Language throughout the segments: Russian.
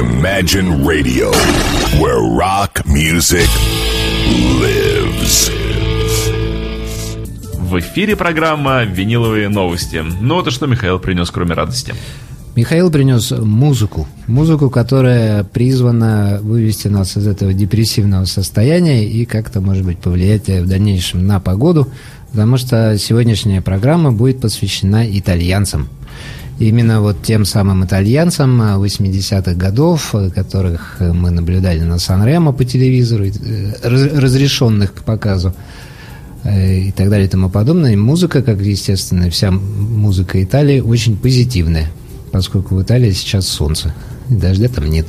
Imagine Radio, where rock music lives. В эфире программа «Виниловые новости». Ну, это что Михаил принес, кроме радости? Михаил принес музыку. Музыку, которая призвана вывести нас из этого депрессивного состояния и как-то, может быть, повлиять в дальнейшем на погоду, потому что сегодняшняя программа будет посвящена итальянцам. Именно вот тем самым итальянцам 80-х годов, которых мы наблюдали на Сан-Ремо по телевизору, э, разрешенных к показу, э, и так далее и тому подобное. И музыка, как естественно, вся музыка Италии очень позитивная поскольку в Италии сейчас солнце, и дождя там нет.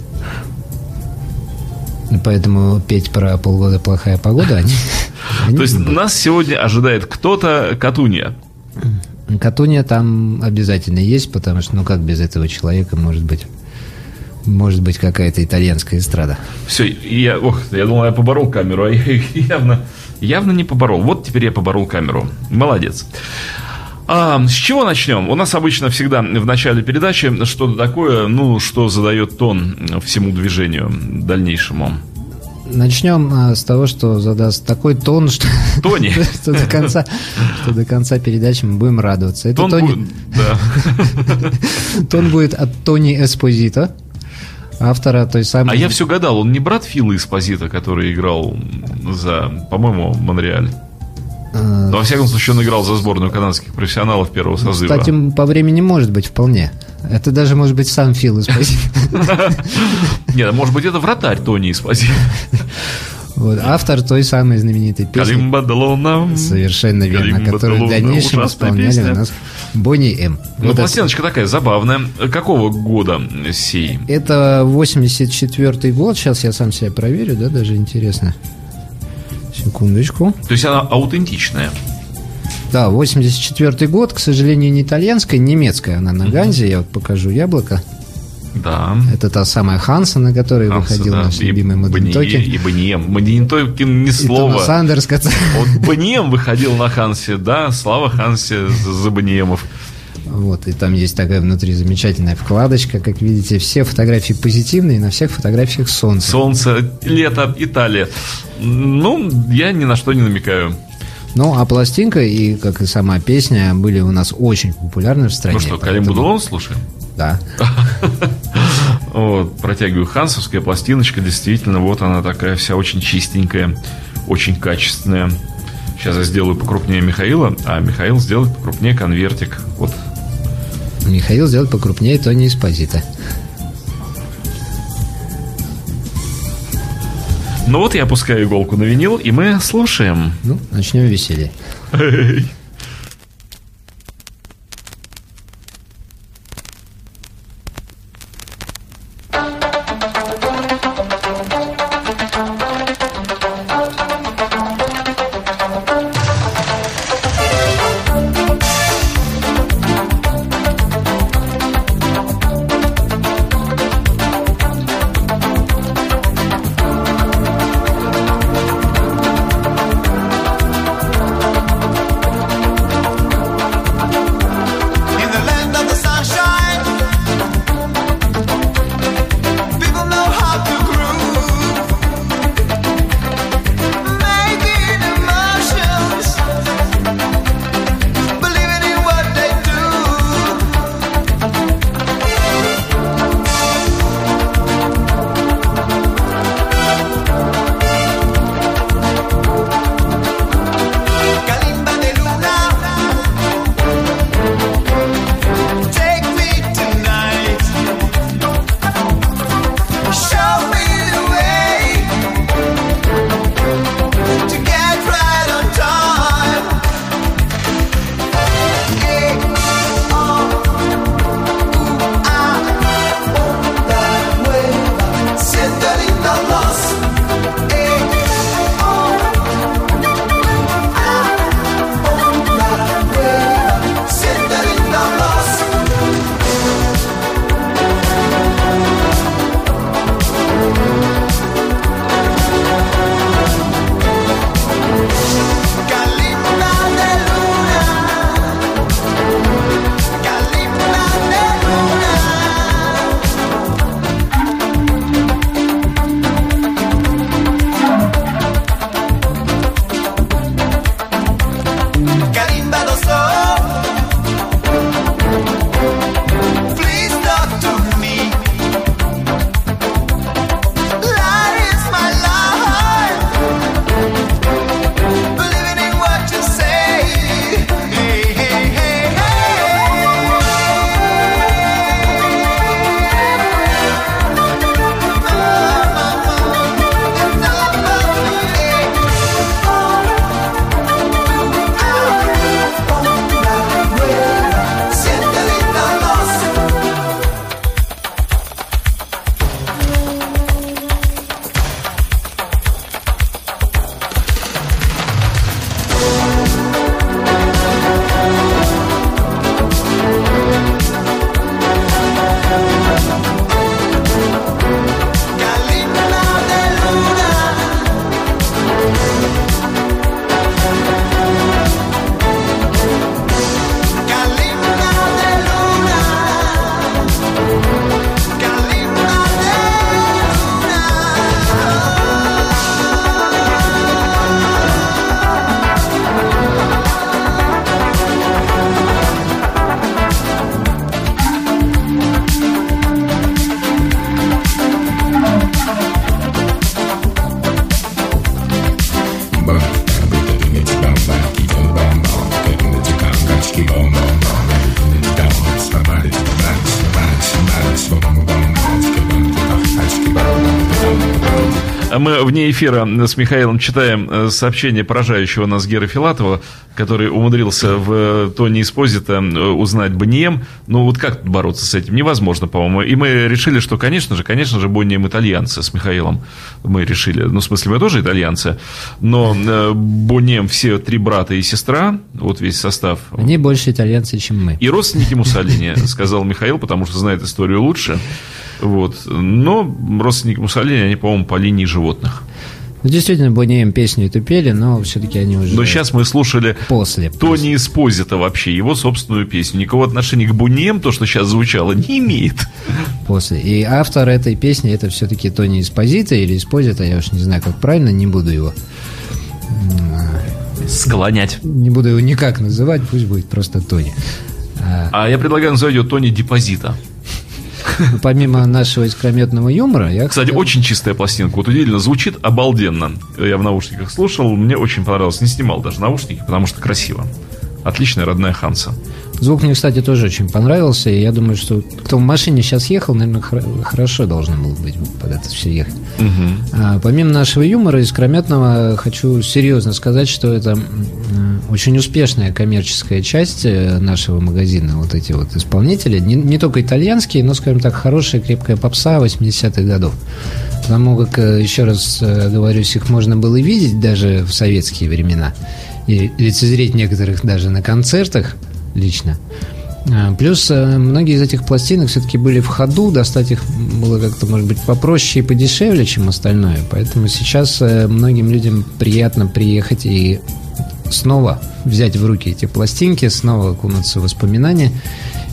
Поэтому петь про полгода плохая погода, они... они То есть нас сегодня ожидает кто-то Катунья? Катунья там обязательно есть, потому что, ну как без этого человека может быть может быть какая-то итальянская эстрада. Все, я, ох, я думал, я поборол камеру, а я явно, явно не поборол. Вот теперь я поборол камеру. Молодец. А, с чего начнем? У нас обычно всегда в начале передачи что-то такое, ну, что задает тон всему движению дальнейшему. Начнем а, с того, что задаст такой тон, что, Тони. что, до конца, что до конца передачи мы будем радоваться. Это тон, Тони... будет, да. тон будет от Тони Эспозита, автора той самой... А я все гадал, он не брат Фила Эспозита, который играл за, по-моему, Монреаль? Но, во всяком случае, он играл за сборную канадских профессионалов первого созыва. Кстати, по времени может быть вполне. Это даже может быть сам Фил Эспозит. Нет, может быть, это вратарь Тони Эспозит. Вот, автор той самой знаменитой песни. Калимба. Совершенно верно. Которую в дальнейшем исполняли у нас Бонни М. Ну, вот пластиночка такая забавная. Какого года сей? Это 84 год. Сейчас я сам себя проверю, да, даже интересно. Секундочку. То есть она аутентичная. Да, 84 год, к сожалению, не итальянская, немецкая она на Ганзе. Я вот покажу яблоко. Да. Это та самая Ханса, на которой Ханса, выходил да. наш и любимый Modern Talking. И Boney M. Modern Talking ни слова. И Сандерс, который... Вот Boney M выходил на Хансе, да, слава Хансе за Boney M ов. Вот, и там есть такая внутри замечательная вкладочка, как видите, все фотографии позитивные, на всех фотографиях солнце. Солнце, лето, Италия. Ну, я ни на что не намекаю. Ну, а пластинка и, как и сама песня, были у нас очень популярны в стране. Ну что, поэтому... Будулон слушаем? Да. Вот, протягиваю хансовская пластиночка, действительно, вот она такая вся очень чистенькая, очень качественная. Сейчас я сделаю покрупнее Михаила, а Михаил сделает покрупнее конвертик. Вот Михаил сделает покрупнее Тони Эспозита. Ну вот я опускаю иголку на винил, и мы слушаем. Ну, начнем веселье. Мы вне эфира с Михаилом читаем э, сообщение поражающего нас Гера Филатова, который умудрился в э, Тони Эспозита э, узнать Бонием. Ну, вот как бороться с этим? Невозможно, по-моему. И мы решили, что, конечно же, конечно же, Бонием итальянцы с Михаилом. Мы решили. Ну, в смысле, мы тоже итальянцы. Но Бонием все три брата и сестра, вот весь состав. Они больше итальянцы, чем мы. И родственники Муссолини, сказал Михаил, потому что знает историю лучше. Вот. Но родственники Муссолини, они, по-моему, по линии животных. Ну, действительно, Боннием песню эту пели, но все-таки они уже... Но сейчас мы слушали после, Тони Эспозита вообще, его собственную песню. Никакого отношения к Боннием, то, что сейчас звучало, не имеет. После. И автор этой песни, это все-таки Тони Эспозита или Эспозита, я уж не знаю, как правильно, не буду его... Склонять. Не буду его никак называть, пусть будет просто Тони. А я предлагаю назвать ее Тони Депозита. Помимо нашего искрометного юмора, я... Кстати, очень чистая пластинка. Вот удивительно, звучит обалденно. Я в наушниках слушал, мне очень понравилось. Не снимал даже наушники, потому что красиво. Отличная родная Ханса. Звук мне, кстати, тоже очень понравился. И я думаю, что кто в машине сейчас ехал, наверное, хорошо должно было быть под это все ехать. Угу. А, помимо нашего юмора искрометного, хочу серьезно сказать, что это очень успешная коммерческая часть э, нашего магазина. Вот эти вот исполнители. Не, не только итальянские, но, скажем так, хорошая крепкая попса 80-х годов. Потому как, э, еще раз э, говорю, их можно было видеть даже в советские времена. И лицезреть некоторых даже на концертах – лично. А, плюс э, многие из этих пластинок все-таки были в ходу, достать их было как-то, может быть, попроще и подешевле, чем остальное. Поэтому сейчас э, многим людям приятно приехать и снова взять в руки эти пластинки, снова окунуться в воспоминания.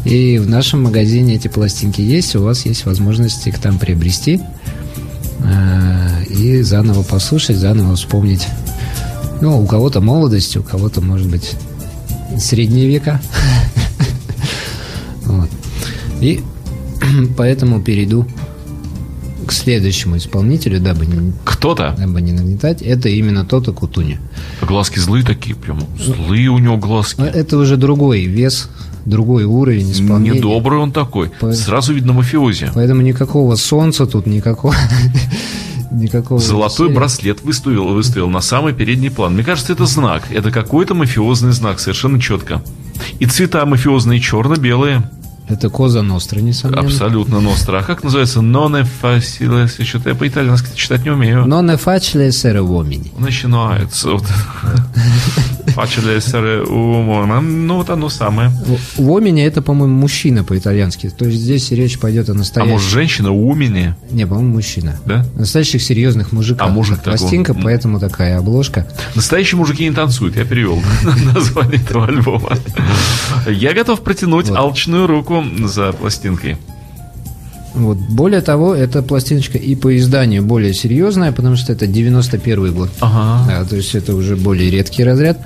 И в нашем магазине эти пластинки есть, у вас есть возможность их там приобрести э, и заново послушать, заново вспомнить. Ну, у кого-то молодость, у кого-то, может быть, средние века. вот. И поэтому перейду к следующему исполнителю, дабы не... Кто-то? Дабы не нагнетать. Это именно Тота Кутуни. Глазки злые такие прям. Злые у него глазки. Это уже другой вес, другой уровень исполнения. Недобрый он такой. По... Сразу видно мафиози. Поэтому никакого солнца тут, никакого... никакого... Золотой веселья. браслет выставил, выставил на самый передний план. Мне кажется, это знак. Это какой-то мафиозный знак, совершенно четко. И цвета мафиозные черно-белые. Это Коза Ностра, несомненно. Абсолютно Ностра. А как называется? Non facile. Что-то я по-итальянски читать не умею. Non facile essere uomini. Начинается. Вот. Essere uomo. Ну, вот оно самое. Уомини это, по-моему, мужчина по-итальянски. То есть здесь речь пойдет о настоящем. А может, женщина Уомини? Не, по-моему, мужчина. Да? Настоящих серьезных мужиков. А мужик Пластинка, такой. поэтому такая обложка. Настоящие мужики не танцуют. Я перевел название этого альбома. Я готов протянуть алчную руку за пластинкой. Вот. Более того, эта пластиночка и по изданию более серьезная, потому что это 91 год. Ага. Да, то есть это уже более редкий разряд.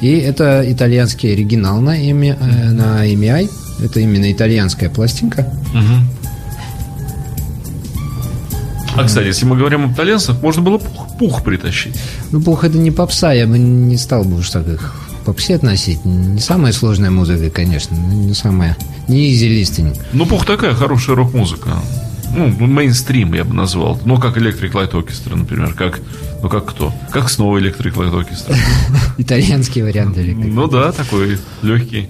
И это итальянский оригинал на, EMI, э, на EMI. Это именно итальянская пластинка. Угу. А, кстати, если мы говорим об итальянцах, можно было пух, пух притащить. Ну, пух это не попса, я бы не стал бы уж так их попсе относить. Не самая сложная музыка, конечно, не самая, не изи listening. Ну, пух такая хорошая рок-музыка. Ну, мейнстрим я бы назвал. Ну, как Electric Light Orchestra, например. Как, ну, как кто? Как снова Electric Light Orchestra. Итальянский вариант Ну да, такой легкий.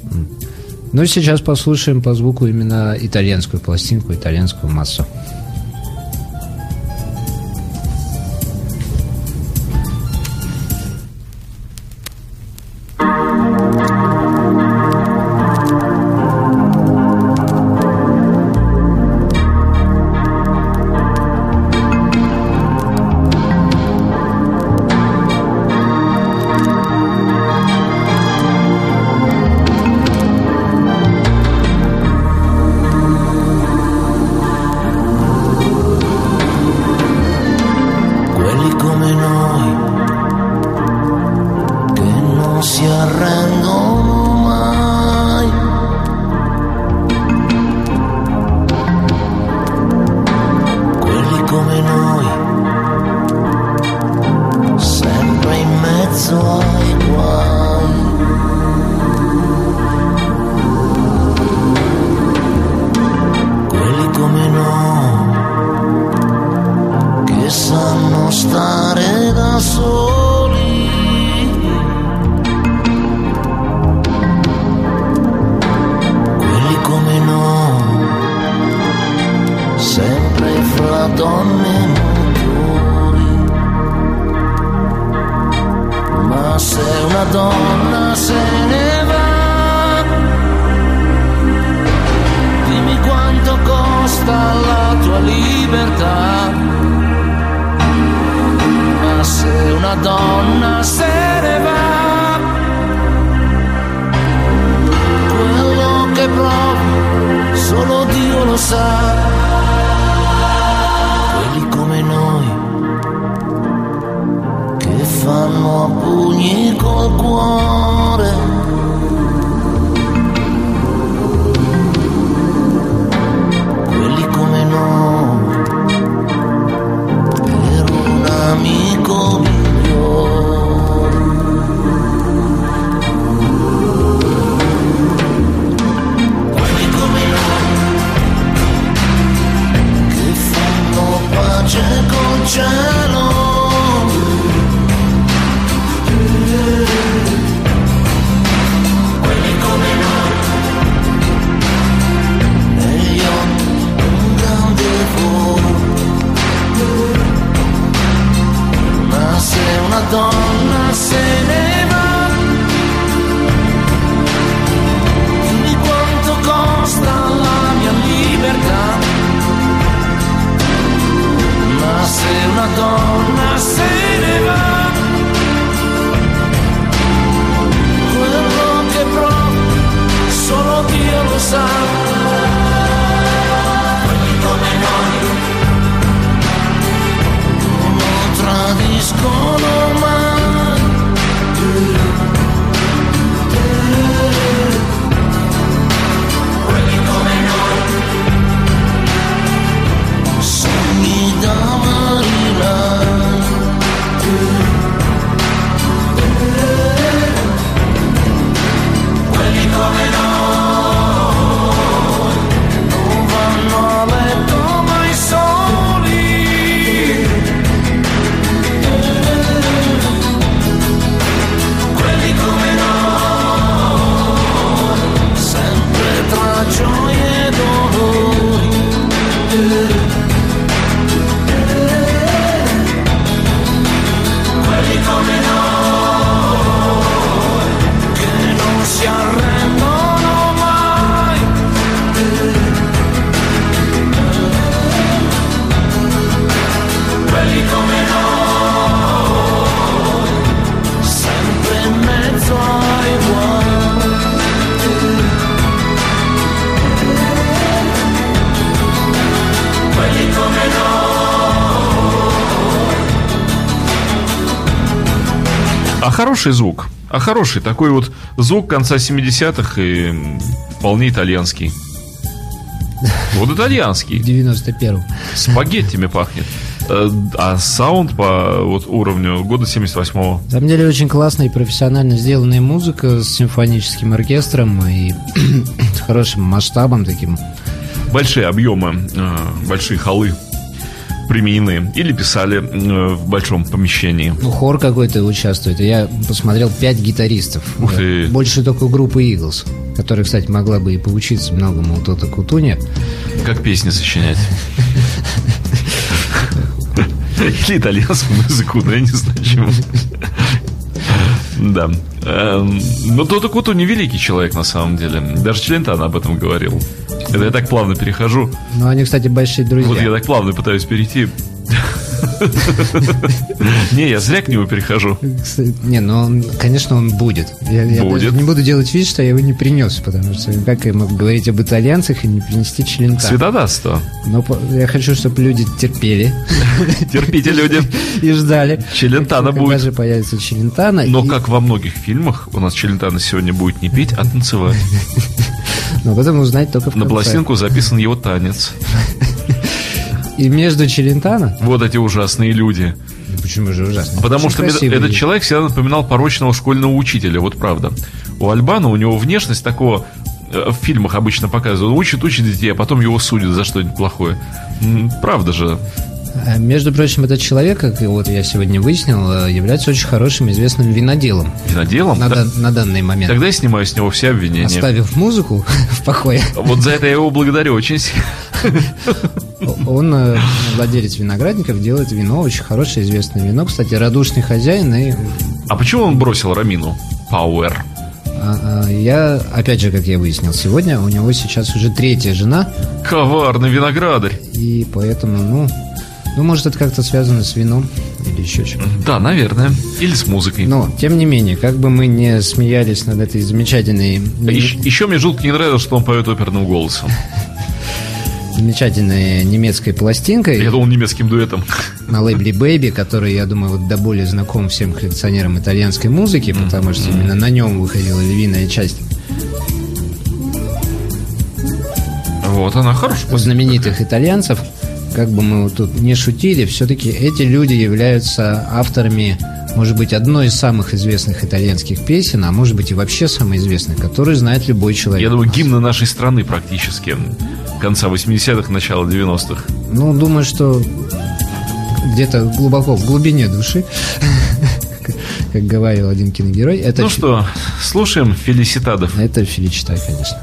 Ну, сейчас послушаем по звуку именно итальянскую пластинку, итальянскую массу. Stare da soli. Quelli come noi, sempre fra donne motori. Ma se una donna una donna se ne va, quello che provi solo Dio lo sa. gone хороший звук. А хороший такой вот звук конца 70-х и вполне итальянский. Вот итальянский. 91-м. Спагеттями пахнет. Э, А саунд по вот уровню года 78-го. На самом деле очень классная и профессионально сделанная музыка с симфоническим оркестром и с хорошим масштабом таким. Большие объемы, э, большие холлы применены или писали э, в большом помещении. Ну, хор какой-то участвует. Я посмотрел пять гитаристов. Ух ты. Больше только группы Eagles, которая, кстати, могла бы и поучиться многому у Тота Кутуни. Как песни сочинять. Или итальянскую музыку, да, я не знаю чему. Да. Эм, Но Тота Куту не великий человек на самом деле. Даже Челентано об этом говорил. Это я так плавно перехожу. Ну, они, кстати, большие друзья. Вот я так плавно пытаюсь перейти. Не, я зря к нему перехожу. Не, ну, он, конечно, он будет. Я, я Будет. не буду делать вид, что я его не принес, потому что как я могу говорить об итальянцах и не принести член Святотатство. Но я хочу, чтобы люди терпели Терпите, люди. и ждали. Челентано когда будет. же появится Челентано. Но и- как во многих фильмах, у нас Челентано сегодня будет не петь, а танцевать. Но об этом узнать только в На конце. пластинку записан его танец. И между Челентано... Вот эти ужасные люди. Ну, Почему же ужасно? Потому Очень что этот люди. человек всегда напоминал порочного школьного учителя, вот правда. У Альбана у него внешность такого э, в фильмах обычно показывают. Он учит, учит детей, а потом его судят за что-нибудь плохое. Правда же. А, Между прочим, этот человек, как вот я сегодня выяснил, э, является очень хорошим известным виноделом Виноделом? на, Да. на данный момент. Тогда я снимаю с него все обвинения. Оставив музыку в покое, Вот за это я его благодарю очень сильно. он, э, владелец виноградников, делает вино, очень хорошее известное вино. Кстати, радушный хозяин. И А почему он бросил Рамину? Пауэр. а, а, я, опять же, как я выяснил сегодня, у него сейчас уже третья жена, Коварный виноградарь. и поэтому, ну, ну, может, это как-то связано с вином или еще чем-то. Да, наверное. Или с музыкой. Но, тем не менее, как бы мы не смеялись над этой замечательной, Еще, еще мне жутко не нравилось, что он поет оперным голосом. Замечательной немецкой пластинкой Я думал немецким дуэтом. на лейбле Baby, который, я думаю, вот до более знаком всем коллекционерам итальянской музыки, потому что именно на нем выходила львиная часть Вот она хорошая. у знаменитых итальянцев. Как бы мы вот тут не шутили, все-таки эти люди являются авторами, может быть, одной из самых известных итальянских песен, а может быть и вообще самой известной, которую знает любой человек. Я думаю, гимна нашей страны практически. Конца 80-х, начала 90-х. Ну, думаю, что где-то глубоко в глубине души, как говорил один киногерой, это, Ну что, слушаем Фелиситадов. это Филичита, конечно.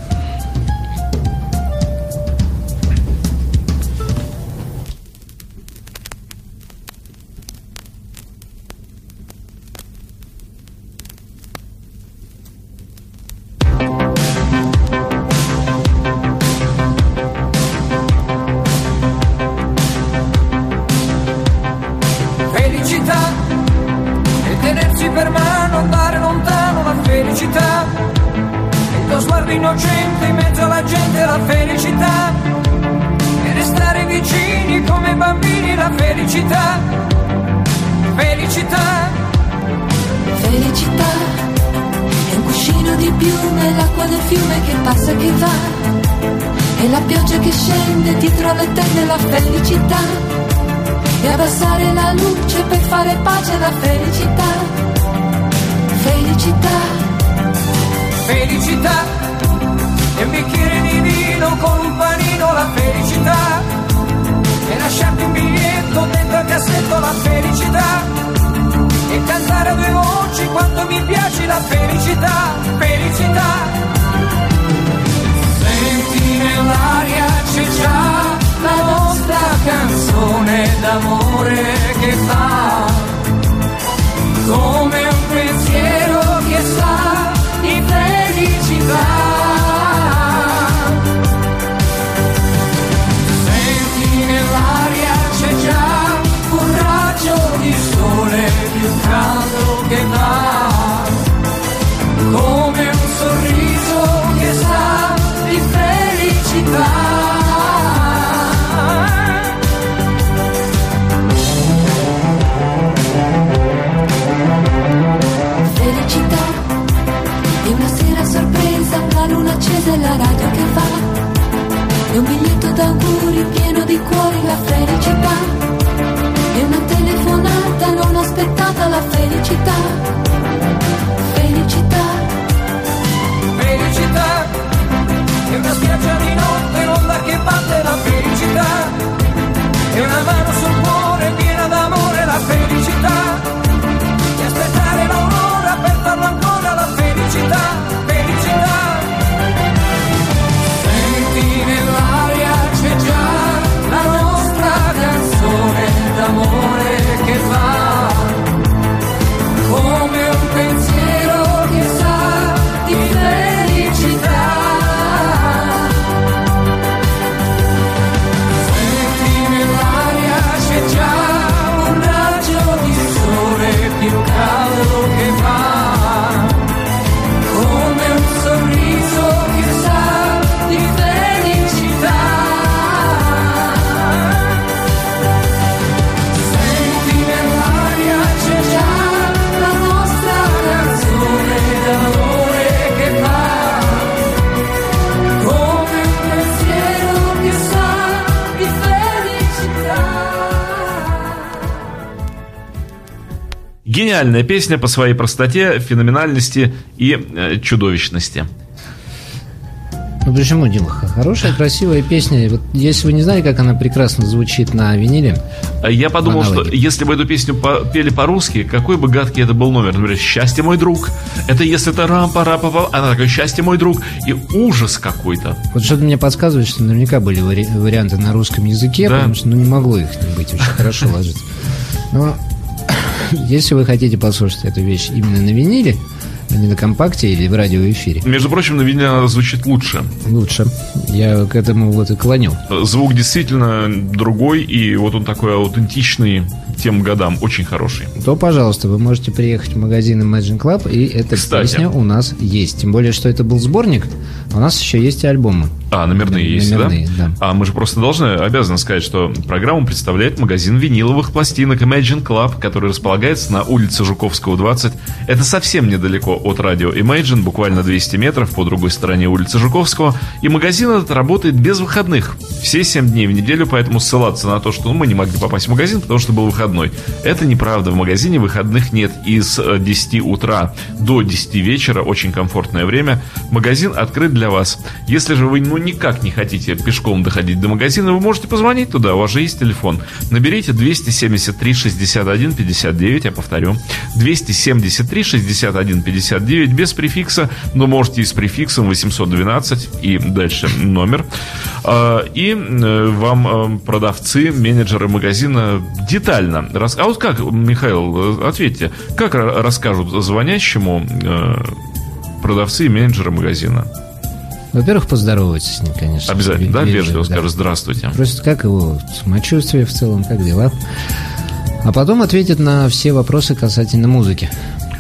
Sguardo innocente in mezzo alla gente la felicità e restare vicini come bambini la felicità felicità Felicità è un cuscino di piume, l'acqua del fiume che passa e che va. E la pioggia che scende dietro le tende la felicità. E abbassare la luce per fare pace alla felicità. Felicità, felicità bicchiere di vino con un panino la felicità e lasciarti un biglietto dentro al cassetto la felicità e cantare a due voci quanto mi piace la felicità, felicità. Senti nell'aria c'è già la nostra canzone d'amore che fa come un pensiero che sa di felicità. Luna accesa e la radio che va. E un biglietto d'auguri pieno di cuori, la felicità. E una telefonata non aspettata, la. Felicità, Гениальная песня по своей простоте, феноменальности и э, чудовищности. Ну почему, Дима? Хорошая, красивая песня. Вот если вы не знали, как она прекрасно звучит на виниле, А Я подумал, что если бы эту песню по- пели по-русски, какой бы гадкий это был номер. Например, «Счастье, мой друг». Это если это рампа рапа па Она такая «Счастье, мой друг». И ужас какой-то. вот что-то мне подсказывает, что наверняка были вари- варианты на русском языке, Да. потому что ну, не могло их не быть, очень хорошо ложиться. Но если вы хотите послушать эту вещь именно на виниле, а не на компакте или в радиоэфире, Между прочим, на виниле она звучит лучше. лучше. Я к этому вот и клоню. Звук действительно другой, и вот он такой аутентичный тем годам. Очень хороший. то, пожалуйста, вы можете приехать в магазин Imagine Club, и эта Кстати. песня у нас есть. Тем более, что это был сборник, а у нас еще есть и альбомы. А, номерные Ном- есть, номерные, да? да. А мы же просто должны, обязаны сказать, что программу представляет магазин виниловых пластинок Imagine Club, который располагается на улице Жуковского, 20. Это совсем недалеко от радио Imagine, буквально 200 метров по другой стороне улицы Жуковского. И магазин этот работает без выходных. Все 7 дней в неделю, поэтому ссылаться на то, что ну, мы не могли попасть в магазин, потому что был выходной. Это неправда. В магазине выходных нет. И с э, 10 утра до 10 вечера, очень комфортное время, магазин открыт для вас. Если же вы ну никак не хотите пешком доходить до магазина, вы можете позвонить туда, у вас же есть телефон. Наберите 273 61 59, я повторю. 273 61 59 без префикса, но можете и с префиксом 812 и дальше номер. А, И э, вам э, продавцы, менеджеры магазина детально рас... А вот как, Михаил, ответьте, как ра- расскажут звонящему э, продавцы и менеджеры магазина? Во-первых, поздороваться с ним, конечно. Обязательно, да, Вежливо, да. скажут «Здравствуйте». Спросят, как его самочувствие в целом, как дела. А потом ответят на все вопросы касательно музыки.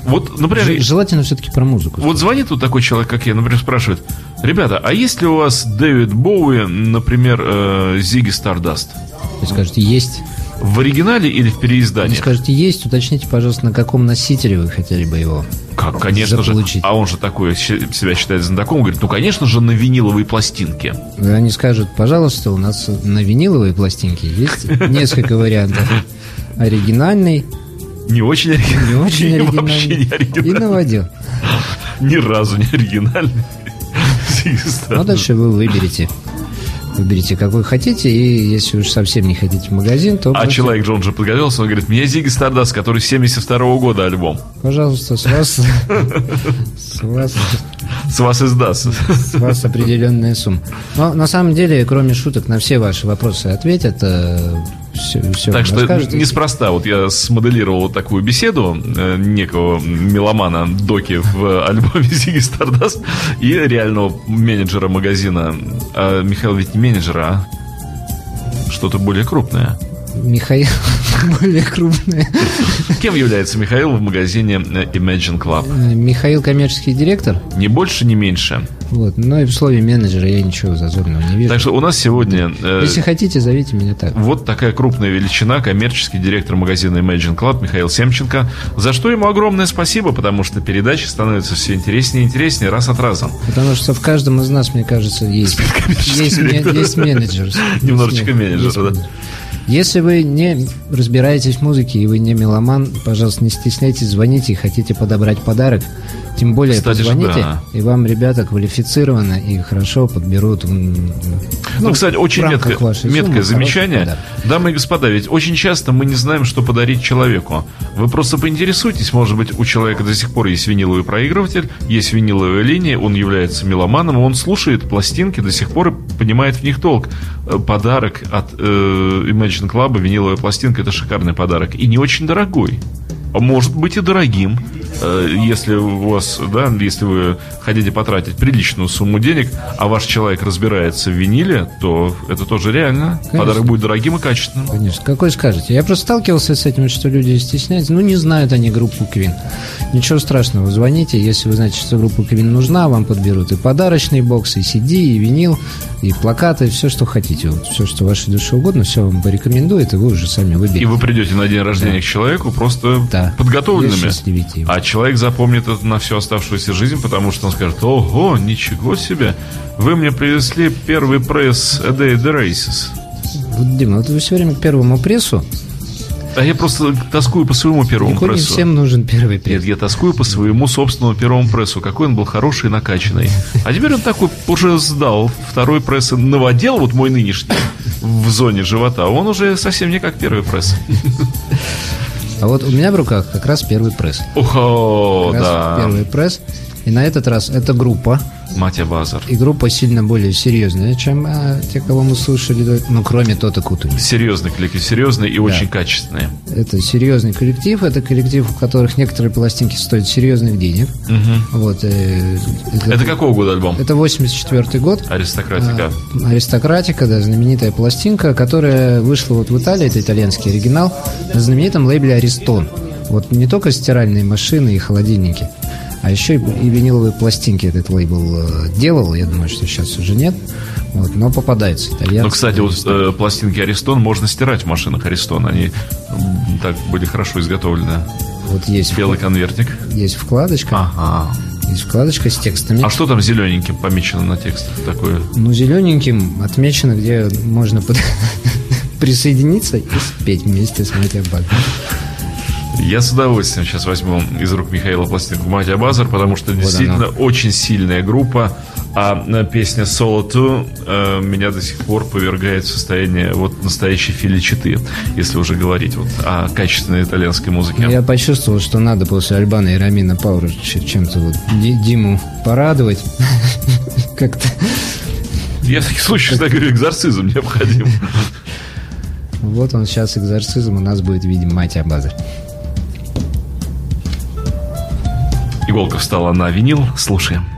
Вот, например, Желательно все-таки про музыку. Вот звонит тут такой человек, как я, например, спрашивает, ребята, а есть ли у вас Дэвид Боуи, например, э, Зиги Стардаст? Вы скажете, есть. В оригинале или в Вы переиздании? скажете, есть. Уточните, пожалуйста, на каком носителе вы хотели бы его. Как, конечно заполучить. же. А он же такой себя считает знатоком, говорит, ну, конечно же, на виниловой пластинке. Они скажут, пожалуйста, у нас на виниловой пластинке есть несколько вариантов. Оригинальный, Не очень оригинальный. не очень И Вообще не оригинальный и оригинальный. новодел. Ни разу не оригинальный. Ну, дальше вы выберете. Выберите, какой хотите, и если уж совсем не хотите в магазин, то, А просто, человек Джон же подготовился, он говорит, мне Зиги Стардаст, который 72 года альбом. пожалуйста, с вас, с вас, С вас издаст. с вас определенная сумма. Но на самом деле, кроме шуток, на все ваши вопросы ответят, все, все Так что расскажут. неспроста, вот я смоделировал такую беседу э, некого меломана Доки в альбоме Зиги Стардаст и реального менеджера магазина. А Михаил ведь не менеджер, а что-то более крупное. Михаил более крупный. Кем является Михаил в магазине Imagine Club? Михаил коммерческий директор. Ни больше, ни меньше. Вот. Но и в слове менеджера я ничего зазорного не вижу. Так что у нас сегодня э, Если хотите, зовите меня так. Вот такая крупная величина, коммерческий директор магазина Imagine Club Михаил Семченко. За что ему огромное спасибо, потому что передачи становятся все интереснее и интереснее раз от раза. Потому что в каждом из нас, мне кажется, есть, есть, есть менеджер. Немножечко менеджер, да. Если вы не разбираетесь в музыке и вы не меломан, пожалуйста, не стесняйтесь, звоните хотите подобрать подарок. Тем более Кстати позвоните, да. и вам ребята квалифицированно и хорошо подберут. м, Ну, кстати, очень рамках меткое, меткое замечание. подарок. Дамы и господа, ведь очень часто мы не знаем, что подарить человеку. Вы просто поинтересуйтесь, может быть, у человека до сих пор есть виниловый проигрыватель, есть виниловая линия, он является меломаном, он слушает пластинки до сих пор и понимает в них толк. Э, Подарок от э, Imagine Club, виниловая пластинка, это шикарный подарок. И не очень дорогой. А Может быть и дорогим, если у вас, да, если вы хотите потратить приличную сумму денег, а ваш человек разбирается в виниле, то это тоже реально. Подарок будет дорогим и качественным. Конечно. Какой скажете? Я просто сталкивался с этим, что люди стесняются. Ну, не знают они группу Квин. Ничего страшного. Звоните, если вы знаете, что группа Квин нужна, вам подберут и подарочный бокс, и CD, и винил, и плакаты, все, что хотите. Вот, все, что вашей душе угодно, все вам порекомендует, и вы уже сами И выберете. вы придете на день рождения к человеку просто Да. подготовленными. А человек запомнит это на всю оставшуюся жизнь, потому что он скажет, ого, ничего себе, вы мне привезли первый пресс A Day the Races. Дима, вот вы все время к первому прессу А я просто тоскую по своему первому не прессу. всем нужен первый Нет, пресс. я тоскую по своему собственному первому прессу. Какой он был хороший и накачанный. А теперь он такой уже сдал. Второй пресс новодел, вот мой нынешний, в зоне живота. Он уже совсем не как первый пресс. А вот у меня в руках как раз первый пресс. Раз да. Первый пресс. И на этот раз это группа. Матя Базар. И группа сильно более серьезная, чем а, те, кого мы слушали. Ну, кроме Тота Кутуни. Серьезный коллектив, серьезный и очень качественный. Это серьезный коллектив. Это коллектив, у которых некоторые пластинки стоят серьезных денег. Вот, э, Это какого года альбом? Это 84 год. Аристократика. А, Аристократика, да, знаменитая пластинка, которая вышла вот в Италии, это итальянский оригинал, на знаменитом лейбле Аристон. Вот не только стиральные машины и холодильники, а еще и, и виниловые пластинки этот лейбл э, делал. Я думаю, что сейчас уже нет. Вот, но попадается итальянцы. Ну, кстати, вот э, пластинки Аристон можно стирать в машинах Аристон. Они так были хорошо изготовлены. вот есть, Белый конвертик. есть вкладочка, Ага. есть вкладочка с текстами. А что там зелененьким помечено на текстах такое? Ну, зелененьким отмечено, где можно под- присоединиться и спеть вместе с Матья Баг. Я с удовольствием сейчас возьму из рук Михаила пластинку Матя Базар, потому что действительно очень сильная группа. А э, песня Solo 2 э, меня до сих пор повергает в состояние вот настоящей филичиты, если уже говорить вот о качественной итальянской музыке. Я почувствовал, что надо после Альбана и Рамина Паура чем-то вот Ди- Диму порадовать. Как-то. Я в таких случаях всегда говорю, экзорцизм необходим. Вот он сейчас экзорцизм у нас будет в виде Матья Иголка встала на винил, слушаем.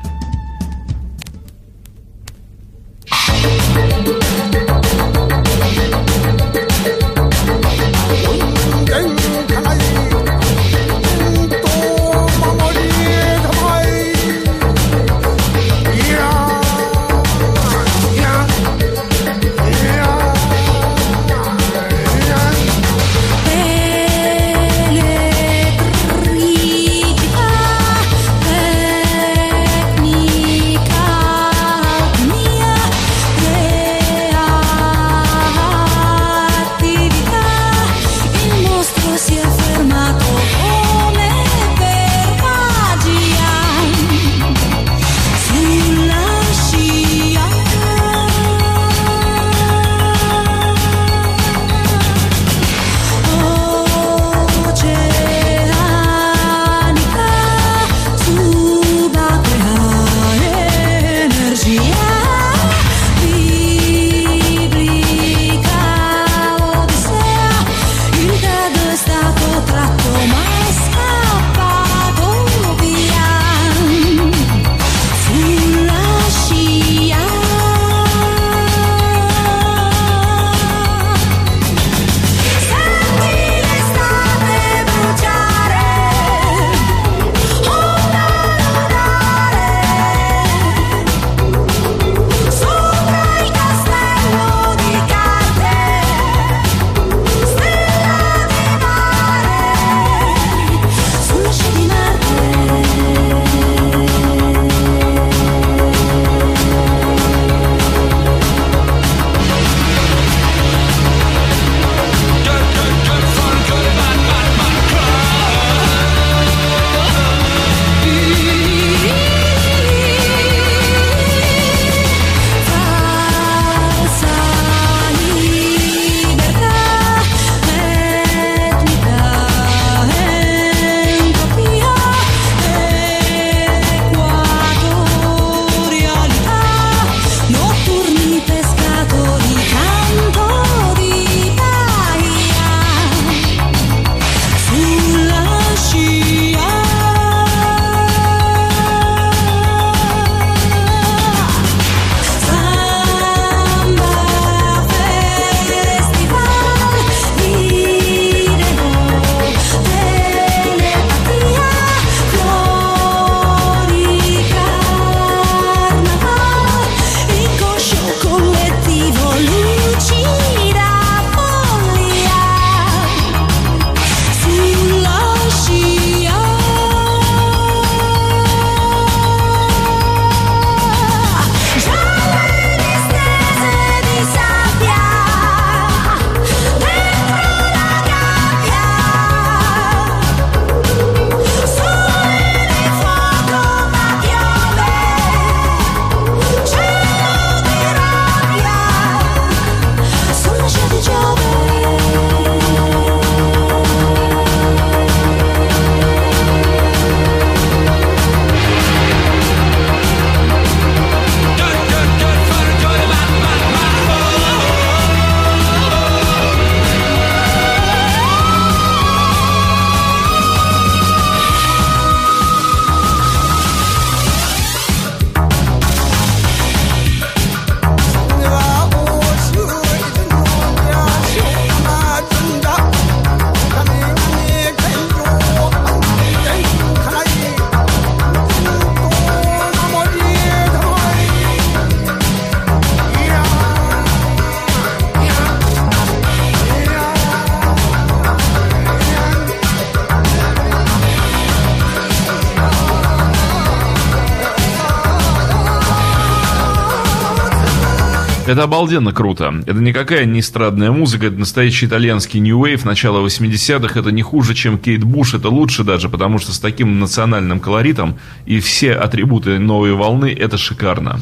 Это обалденно круто. Это никакая не эстрадная музыка, это настоящий итальянский New Wave начала 80-х. Это не хуже, чем Кейт Буш, это лучше даже, потому что с таким национальным колоритом и все атрибуты новой волны, это шикарно.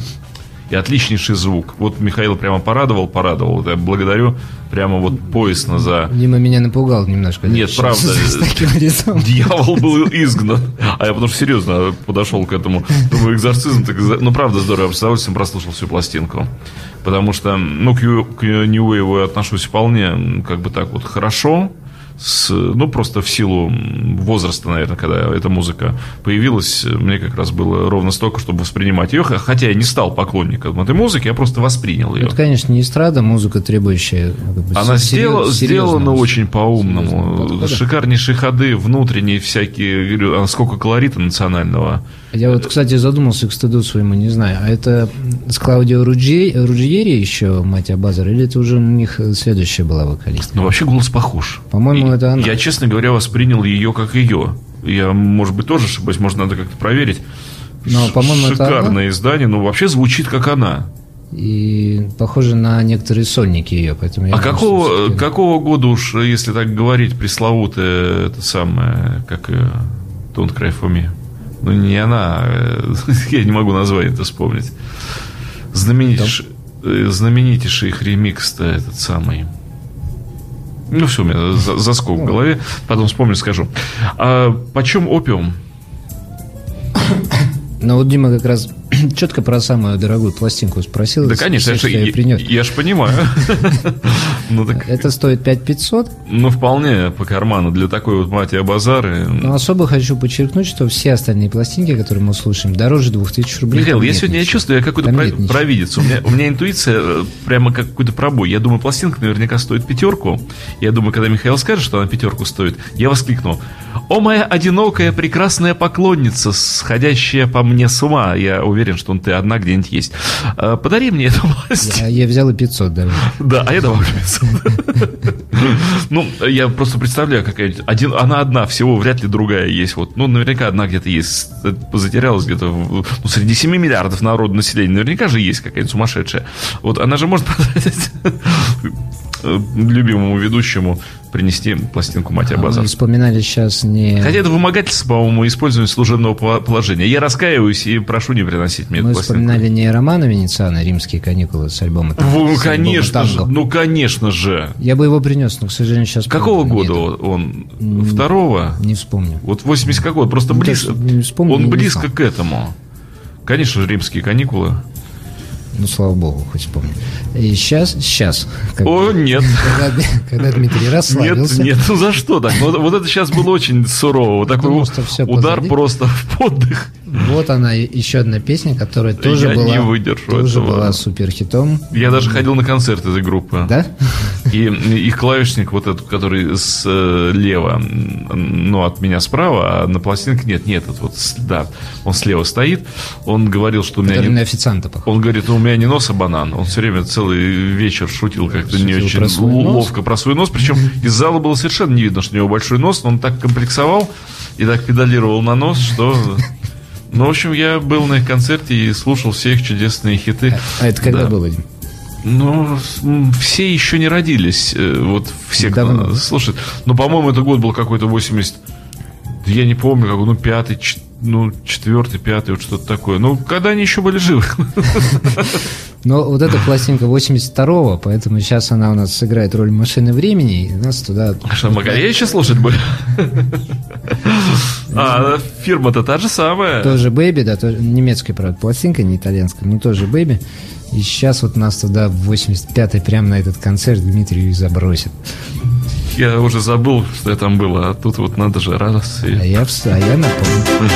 И отличнейший звук. Вот Михаил прямо порадовал, порадовал. Я благодарю прямо вот поясно за... Дима меня напугал немножко. Нет, правда. С, таким лицом. Дьявол был изгнан. А я потому что серьезно подошел к этому. Думаю, экзорцизм, так, ну, правда, здорово. Я с удовольствием прослушал всю пластинку. Потому что, ну, к, к New Wave отношусь вполне, как бы так вот, хорошо. С, ну, просто в силу возраста, наверное, когда эта музыка появилась, мне как раз было ровно столько, чтобы воспринимать ее. Хотя я не стал поклонником этой музыки, я просто воспринял ее. Это, конечно, не эстрада, музыка, требующая... как бы, Она серьез- сделала, сделана очень по-умному. Шикарнейшие ходы, внутренние всякие. Говорю, а сколько колорита национального. Я вот, кстати, задумался к стыду своему, не знаю, а это с Клаудио Руджи- Руджиери еще, мать Абазар, или это уже у них следующая была вокалистка? Но вообще голос похож. По-моему, это она. Я, честно говоря, воспринял ее как ее. Я, может быть, тоже ошибаюсь, может, надо как-то проверить. Но, по-моему, это Шикарное издание, но вообще звучит как она. И похоже на некоторые сольники ее, поэтому я а думаю, какого, какого года уж, если так говорить, пресловутая это самое, как ее, Don't Cry For Me? Ну, не она, э, я не могу название это вспомнить. Знаменитейший, э, знаменитейший их ремикс-то этот самый. Ну, все, у меня за- заскок в голове. Потом вспомню, скажу. А почем опиум? Ну вот Дима как раз четко про самую дорогую пластинку спросил. Да, конечно, я, я я, принес. я ж понимаю. Ну, так, Это стоит 5500. ну, вполне по карману для такой вот мати базары. Но особо хочу подчеркнуть, что все остальные пластинки, которые мы слушаем, дороже 2000 рублей. Михаил, я сегодня я чувствую, я какой-то про- провидец. У меня, у меня интуиция э, прямо как какой-то пробой. Я думаю, пластинка наверняка стоит пятерку. Я думаю, когда Михаил скажет, что она пятерку стоит, я воскликну. О, моя одинокая прекрасная поклонница, сходящая по мне с ума. Я уверен, что он ты одна где-нибудь есть. А, Подари мне эту пластинку. Я, я взял и 500 даже. Да, а я добавлю 500. Ну, я просто представляю, какая один, она одна, всего вряд ли другая есть. Вот, ну, наверняка одна где-то есть. Затерялась где-то ну, среди 7 миллиардов народу населения. Наверняка же есть какая-нибудь сумасшедшая. Вот она же может потратить любимому ведущему принести пластинку Мать А Абазар. Мы вспоминали сейчас не... Хотя это вымогательство, по-моему, использование служебного по- положения. Я раскаиваюсь и прошу не приносить мне Мы эту пластинку. вспоминали не романа Венециана «Римские каникулы» с альбома Ну, с альбома конечно же, «Танго». ну, конечно же. Я бы его принес, но, к сожалению, сейчас... Какого года нету. он? Второго? Не вспомню. Вот 80 какой? Просто Ну, близко. вспомню, Он близко к этому. Конечно же, римские каникулы. Ну, слава богу, хоть вспомню. И сейчас, сейчас, О, нет. когда, когда Дмитрий Нет, расслабился, нет, ну за что так? Вот, вот это сейчас было очень сурово. Вот такой Потому что всё удар позади. просто в поддых. вот она, еще одна песня, которая тоже Я была, не выдержу тоже этого. была суперхитом. Я даже ходил на концерт этой группы. Да? И их клавишник, вот этот, который слева, ну, от меня справа, а на пластинке нет, нет, этот вот, да, он слева стоит. Он говорил, что у меня Который не- на официанта похож. Он говорит, ну, у меня не нос, а банан. Он все время целый вечер шутил как-то не очень про свой нос? ловко про свой нос. Причем из зала было совершенно не видно, что у него большой нос. но Он так комплексовал и так педалировал на нос, что... Ну, в общем, я был на их концерте и слушал все их чудесные хиты. А это когда Да. было, Дим? Ну, все еще не родились. э, Вот все, кто Давно, да? слушает. Ну, по-моему, это год был какой-то 80... Я не помню, какой, ну, пятый, ну, четвертый, пятый, вот что-то такое. Ну, когда они еще были живы. Но вот эта пластинка 82-го, поэтому сейчас она у нас сыграет роль машины времени, и нас туда... Что, Магаревича слушать были? А, фирма-то та же самая. Тоже Бэйби, да, тоже немецкая, правда, пластинка, не итальянская, но тоже Бэйби. И сейчас вот нас туда в 85-й прямо на этот концерт Дмитрий и забросит. Я уже забыл, что я там был, а тут вот надо же раз. и- А я, а я напомню.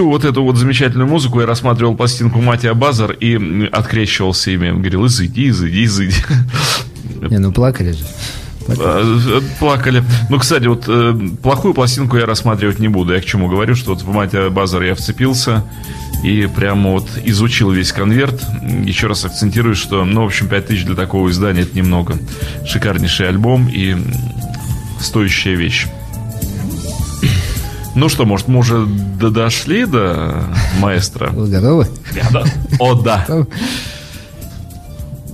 Всю вот эту вот замечательную музыку я рассматривал пластинку Матия Базар и открещивался ими. Говорил, изыди, изыди, изыди. Не, ну плакали же. Э, Плакали. Ну, кстати, вот э, плохую пластинку я рассматривать не буду. Я к чему говорю, что вот в Матия Базар я вцепился и прямо вот изучил весь конверт. Еще раз акцентирую, что, ну, в общем, 5000 для такого издания это немного. Шикарнейший альбом и стоящая вещь. Ну что, может, мы уже до- дошли до маэстро? Вы готовы? О, да.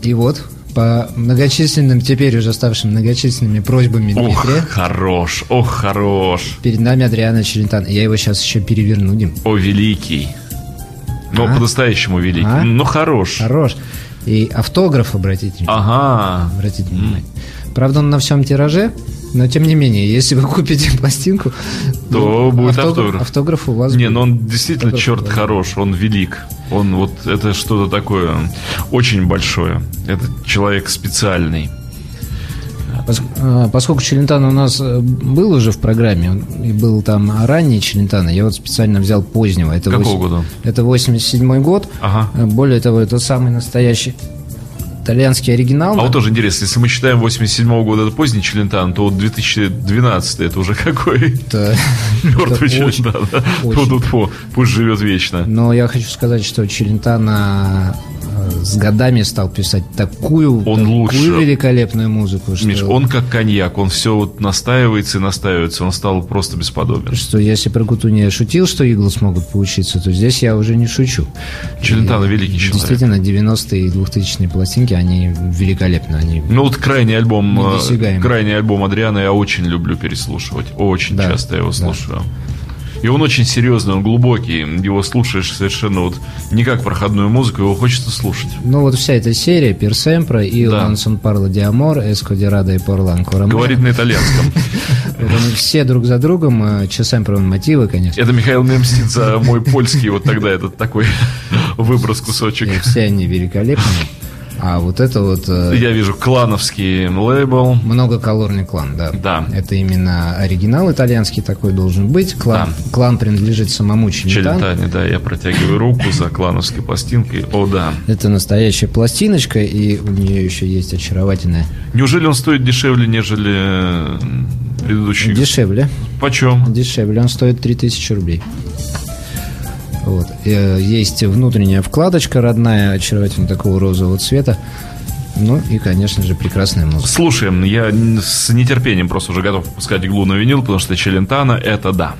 И вот, по многочисленным, теперь уже ставшим многочисленными просьбами Ох, Дмитрия, хорош, ох, хорош. перед нами Адриана Челентано. Я его сейчас еще переверну, Дим. О, великий. Ну, А? по-настоящему великий. А? Ну, хорош. Хорош. И автограф, обратите внимание. Ага. Обратите внимание. Правда, он на всем тираже, но тем не менее, если вы купите пластинку, То ну, будет автограф. Автограф у вас Не, будет. ну он действительно Автограф черт вас хорош, он велик. Он вот, это что-то такое очень большое. Это человек специальный. А, Поскольку Челентано у нас э, был уже в программе, и был там ранний Челентано, я вот специально взял позднего. Это Какого восемь- года? Это 87 год. Ага. Более того, это самый настоящий итальянский оригинал. А вот тоже интересно, если мы считаем 87 года это поздний Челентан, то вот 2012 это уже какой Это- мертвый это очень- Челентан. да? очень. Фу-фу-фу, Пусть живет вечно. Но я хочу сказать, что Челентано э, с годами стал писать такую, Он такую лучше. великолепную музыку, что, Миш, он как коньяк, он все вот настаивается и настаивается, он стал просто бесподобен. что если про Кутуни я шутил, что иглы смогут поучиться, то здесь я уже не шучу. Челентано великий человек. Действительно, 90-е и 2000-е пластинки, они великолепны. Они Ну вот крайний альбом, э, крайний альбом Адриана я очень люблю переслушивать, очень Да, часто я его да. И он очень серьезный, он глубокий, его слушаешь совершенно вот не как проходную музыку, его хочется слушать. Ну вот вся эта серия Персемпра и Да. Лансон Парло Ди Амор, Эско Ди Рада и Порла Анкора Говорит на итальянском. Все друг за другом, э, Чесемпровые мотивы, конечно. Это Михаил за мой польский, вот тогда этот такой выброс кусочек. Все они великолепны. А вот это вот э, Я вижу клановский лейбл. многоколорный клан, да. Да. Это именно оригинал итальянский такой должен быть. Клан, клан принадлежит самому Челентано. Челентане, да, я протягиваю руку за клановской пластинкой. О, да. Это настоящая пластиночка, и у нее еще есть очаровательная. Неужели он стоит дешевле, нежели э, предыдущий? Дешевле. Почем? Дешевле. Он стоит 3000 рублей. Вот. Э, Есть внутренняя вкладочка родная, очаровательно такого розового цвета. Ну и, конечно же, прекрасная музыка. Слушаем, я с нетерпением просто уже готов пускать иглу на винил, потому что Челентано это да.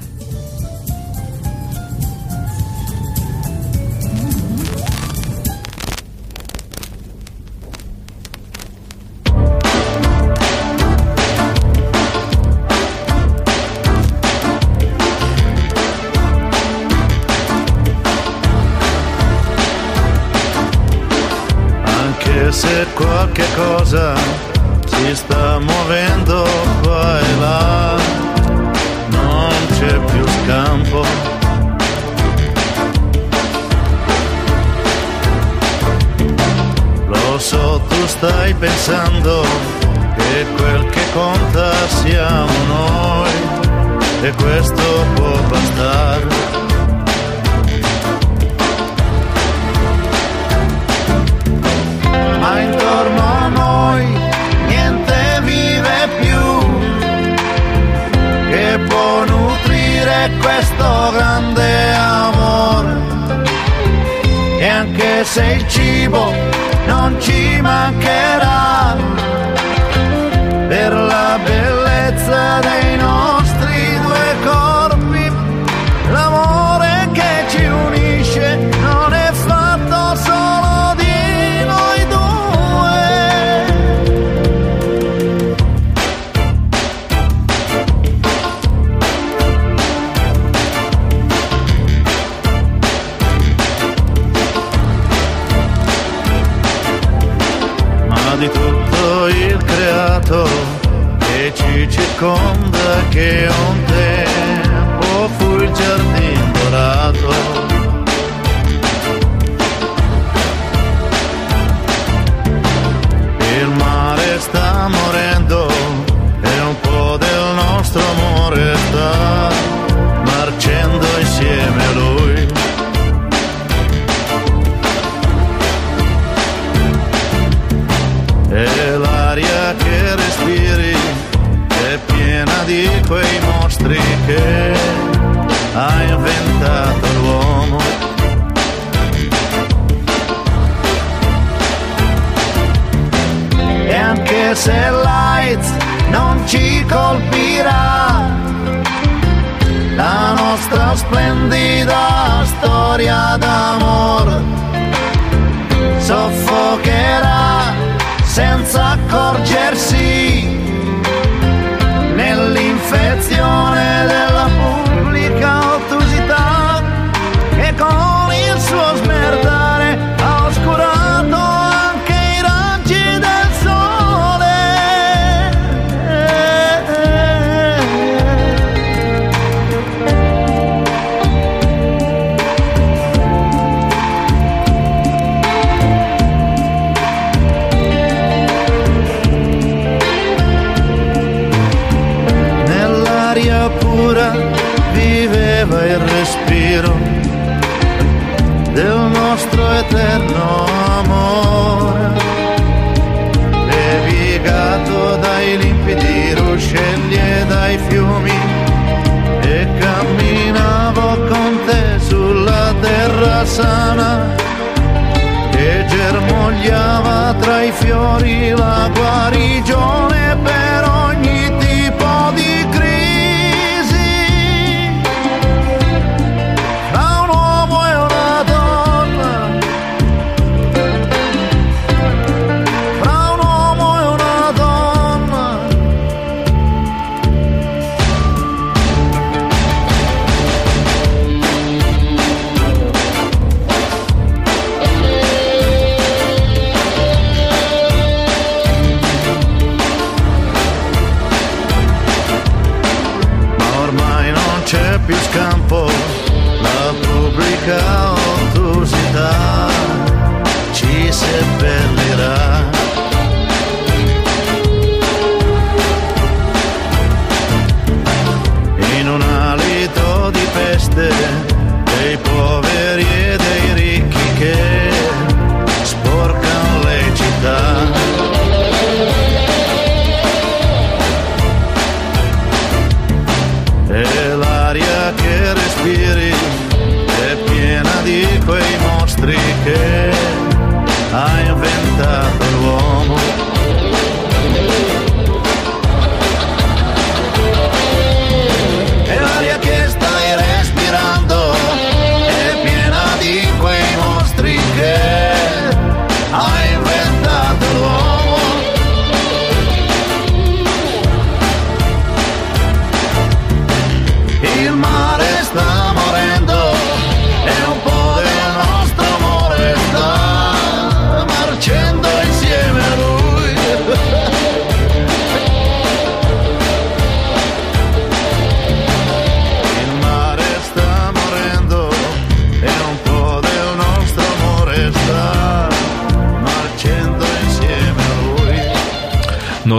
Se il cibo non ci mancherà fiori la guarigione fabrica atrocità, ci seppella.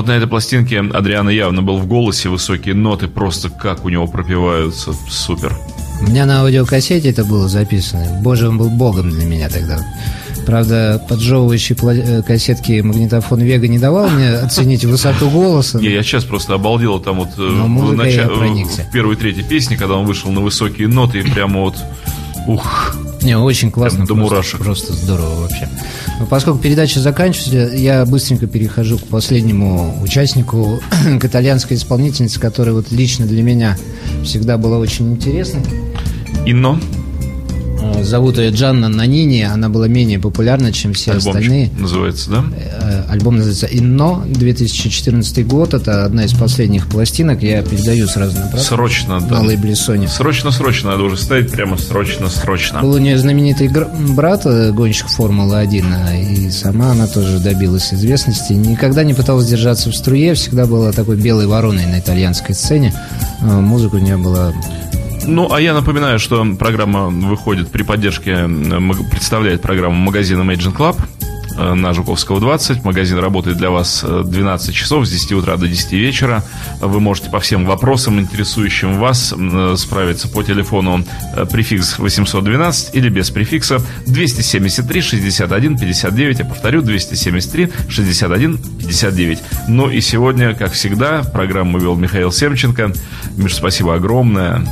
Вот на этой пластинке Адриана явно был в голосе, высокие ноты просто как у него пропиваются. Супер. У меня на аудиокассете это было записано. Боже, он был богом для меня тогда. Правда, поджевывающий пла- э, кассетки магнитофон Вега не давал мне оценить высоту голоса. Не, я сейчас просто обалдел там вот э, в, проникся. в первой третьей песне, когда он вышел на высокие ноты, и прямо вот ух, Не, очень классно. Прям до просто, мурашек. Просто здорово вообще. Но поскольку передача заканчивается, я быстренько перехожу к последнему участнику, к итальянской исполнительнице, которая вот лично для меня всегда была очень интересной. Инно, Зовут ее Джанна Нанини, она была менее популярна, чем все альбомчик остальные. называется, да? Э, Альбом называется «Инно», 2014 год, это одна из последних пластинок, я передаю сразу на. Срочно, да. на лейбле Sony. Срочно, срочно, надо уже ставить прямо срочно, срочно. Был у нее знаменитый брат, э, гонщик Формулы-1, а, и сама она тоже добилась известности. Никогда не пыталась держаться в струе, всегда была такой белой вороной на итальянской сцене. Э, Музыка у нее была... Ну, а я напоминаю, что программа выходит при поддержке, э, представляет программу магазина Imagine Club э, на Жуковского 20. Магазин работает для вас э, 12 часов с 10 утра до 10 вечера. Вы можете по всем вопросам, интересующим вас, э, справиться по телефону э, префикс 812 или без префикса 273 61 59. Я повторю, 273 61 59. Ну и сегодня, как всегда, программу вел Михаил Семченко. Миш, спасибо огромное.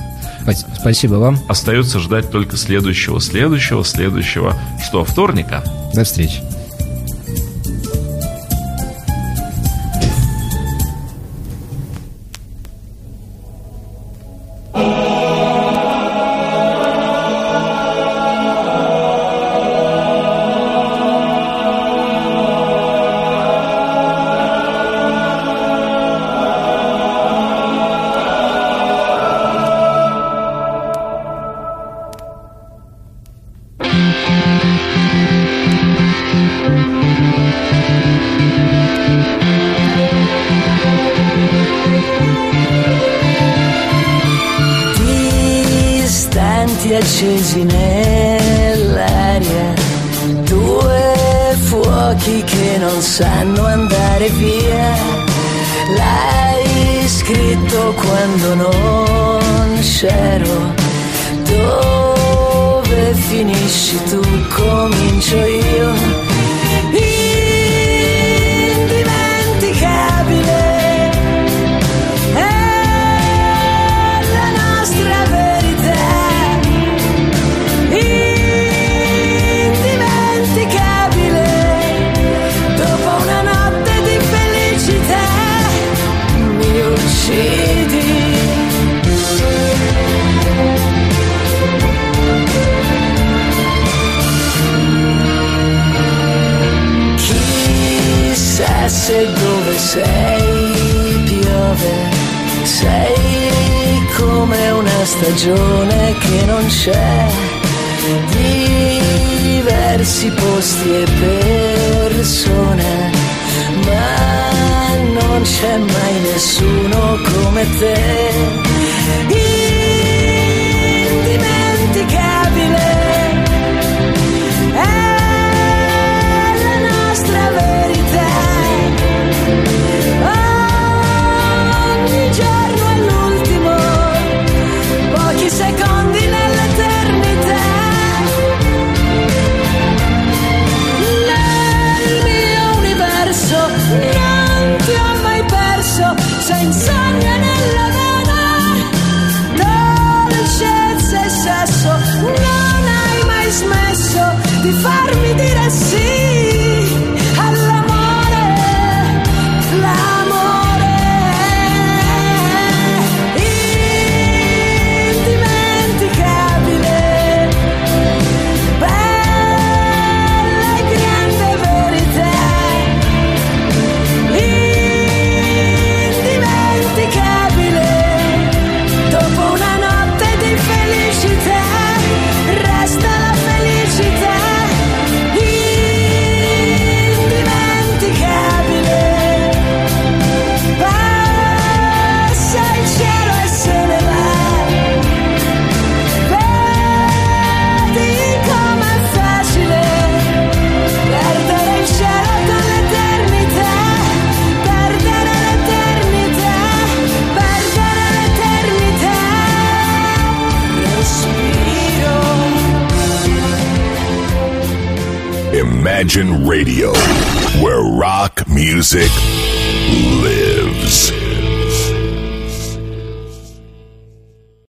Спа- Спасибо вам. Остается ждать только следующего, следующего, следующего. Что, вторника? До встречи.